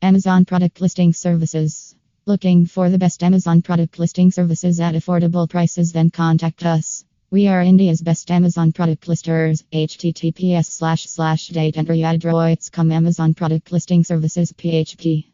Amazon Product Listing Services. Looking for the best Amazon product listing services at affordable prices? Then contact us. We are India's best Amazon product listers. https slash slash date Amazon product listing services php.